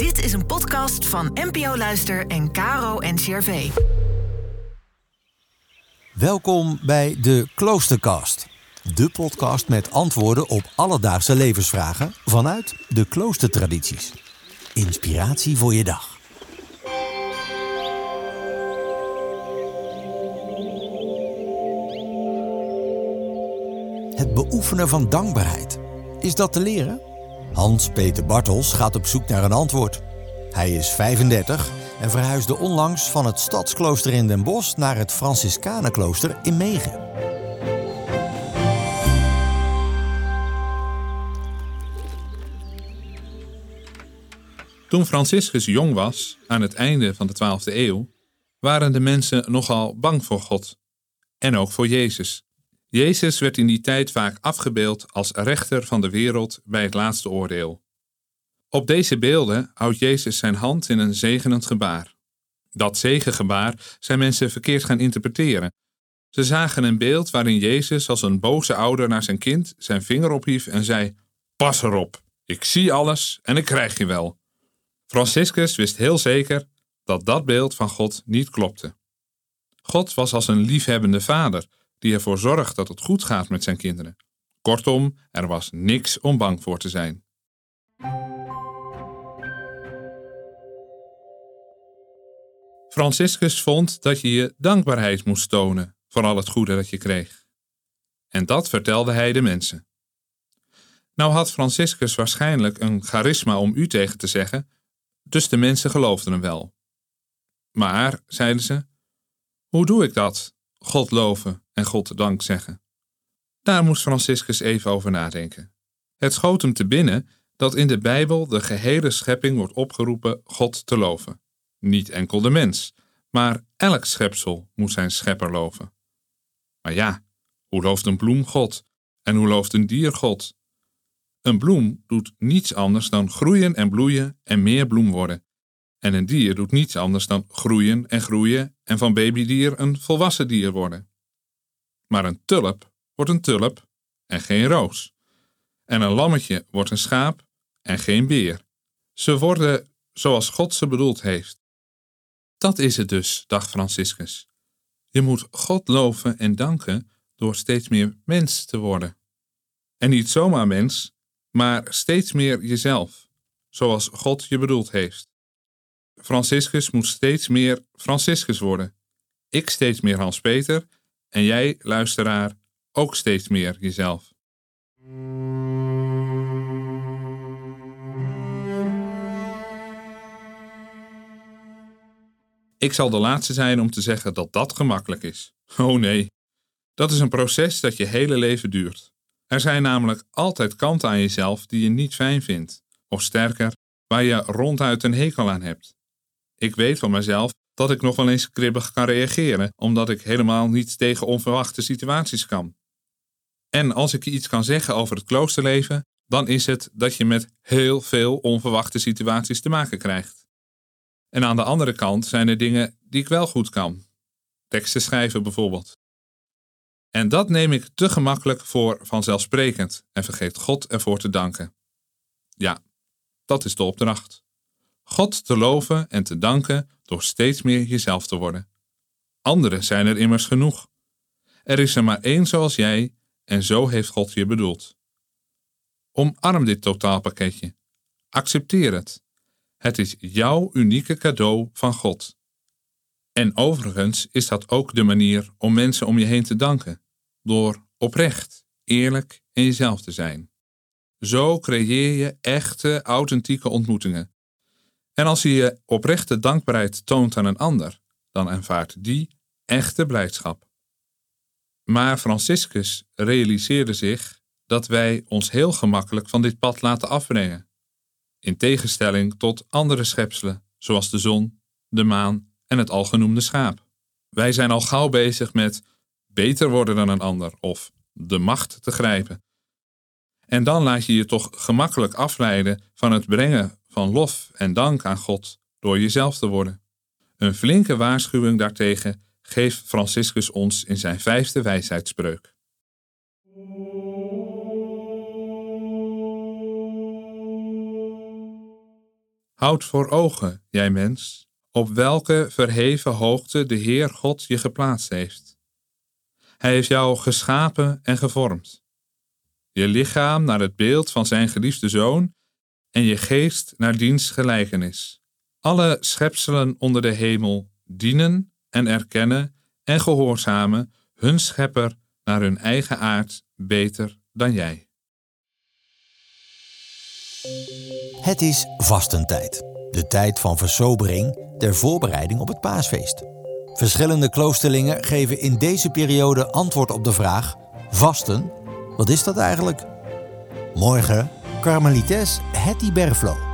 Dit is een podcast van NPO Luister en Caro NCRV. Welkom bij de Kloostercast. De podcast met antwoorden op alledaagse levensvragen vanuit de kloostertradities. Inspiratie voor je dag. Het beoefenen van dankbaarheid. Is dat te leren? Hans-Peter Bartels gaat op zoek naar een antwoord. Hij is 35 en verhuisde onlangs van het stadsklooster in Den Bosch naar het Franciscanenklooster in Megen. Toen Franciscus jong was, aan het einde van de 12e eeuw, waren de mensen nogal bang voor God en ook voor Jezus. Jezus werd in die tijd vaak afgebeeld als rechter van de wereld bij het laatste oordeel. Op deze beelden houdt Jezus zijn hand in een zegenend gebaar. Dat zegengebaar zijn mensen verkeerd gaan interpreteren. Ze zagen een beeld waarin Jezus als een boze ouder naar zijn kind zijn vinger ophief en zei: Pas erop, ik zie alles en ik krijg je wel. Franciscus wist heel zeker dat dat beeld van God niet klopte. God was als een liefhebbende vader die ervoor zorgt dat het goed gaat met zijn kinderen. Kortom, er was niks om bang voor te zijn. Franciscus vond dat je je dankbaarheid moest tonen voor al het goede dat je kreeg. En dat vertelde hij de mensen. Nou had Franciscus waarschijnlijk een charisma om u tegen te zeggen, dus de mensen geloofden hem wel. Maar, zeiden ze, hoe doe ik dat? God loven en God dank zeggen. Daar moest Franciscus even over nadenken. Het schoot hem te binnen dat in de Bijbel de gehele schepping wordt opgeroepen God te loven. Niet enkel de mens, maar elk schepsel moet zijn schepper loven. Maar ja, hoe looft een bloem God en hoe looft een dier God? Een bloem doet niets anders dan groeien en bloeien en meer bloem worden. En een dier doet niets anders dan groeien en groeien en van babydier een volwassen dier worden. Maar een tulp wordt een tulp en geen roos. En een lammetje wordt een schaap en geen beer. Ze worden zoals God ze bedoeld heeft. Dat is het dus, dacht Franciscus. Je moet God loven en danken door steeds meer mens te worden. En niet zomaar mens, maar steeds meer jezelf, zoals God je bedoeld heeft. Franciscus moet steeds meer Franciscus worden. Ik steeds meer Hans-Peter en jij, luisteraar, ook steeds meer jezelf. Ik zal de laatste zijn om te zeggen dat dat gemakkelijk is. Oh nee, dat is een proces dat je hele leven duurt. Er zijn namelijk altijd kanten aan jezelf die je niet fijn vindt, of sterker, waar je ronduit een hekel aan hebt. Ik weet van mezelf dat ik nog wel eens kribbig kan reageren, omdat ik helemaal niet tegen onverwachte situaties kan. En als ik iets kan zeggen over het kloosterleven, dan is het dat je met heel veel onverwachte situaties te maken krijgt. En aan de andere kant zijn er dingen die ik wel goed kan. Teksten schrijven bijvoorbeeld. En dat neem ik te gemakkelijk voor vanzelfsprekend en vergeet God ervoor te danken. Ja, dat is de opdracht. God te loven en te danken door steeds meer jezelf te worden. Anderen zijn er immers genoeg. Er is er maar één zoals jij en zo heeft God je bedoeld. Omarm dit totaalpakketje. Accepteer het. Het is jouw unieke cadeau van God. En overigens is dat ook de manier om mensen om je heen te danken, door oprecht, eerlijk en jezelf te zijn. Zo creëer je echte, authentieke ontmoetingen en als je je oprechte dankbaarheid toont aan een ander, dan aanvaardt die echte blijdschap. Maar Franciscus realiseerde zich dat wij ons heel gemakkelijk van dit pad laten afbrengen, in tegenstelling tot andere schepselen, zoals de zon, de maan en het algenoemde schaap. Wij zijn al gauw bezig met beter worden dan een ander of de macht te grijpen. En dan laat je je toch gemakkelijk afleiden van het brengen van lof en dank aan God door jezelf te worden. Een flinke waarschuwing daartegen geeft Franciscus ons in zijn vijfde wijsheidsspreuk. Houd voor ogen, jij mens, op welke verheven hoogte de Heer God je geplaatst heeft. Hij heeft jou geschapen en gevormd. Je lichaam naar het beeld van zijn geliefde zoon en je geest naar diens gelijkenis. Alle schepselen onder de hemel dienen en erkennen en gehoorzamen hun schepper naar hun eigen aard beter dan jij. Het is vastentijd, de tijd van versobering ter voorbereiding op het paasfeest. Verschillende kloosterlingen geven in deze periode antwoord op de vraag: vasten, wat is dat eigenlijk? Morgen, Carmelites Hetty Berflo.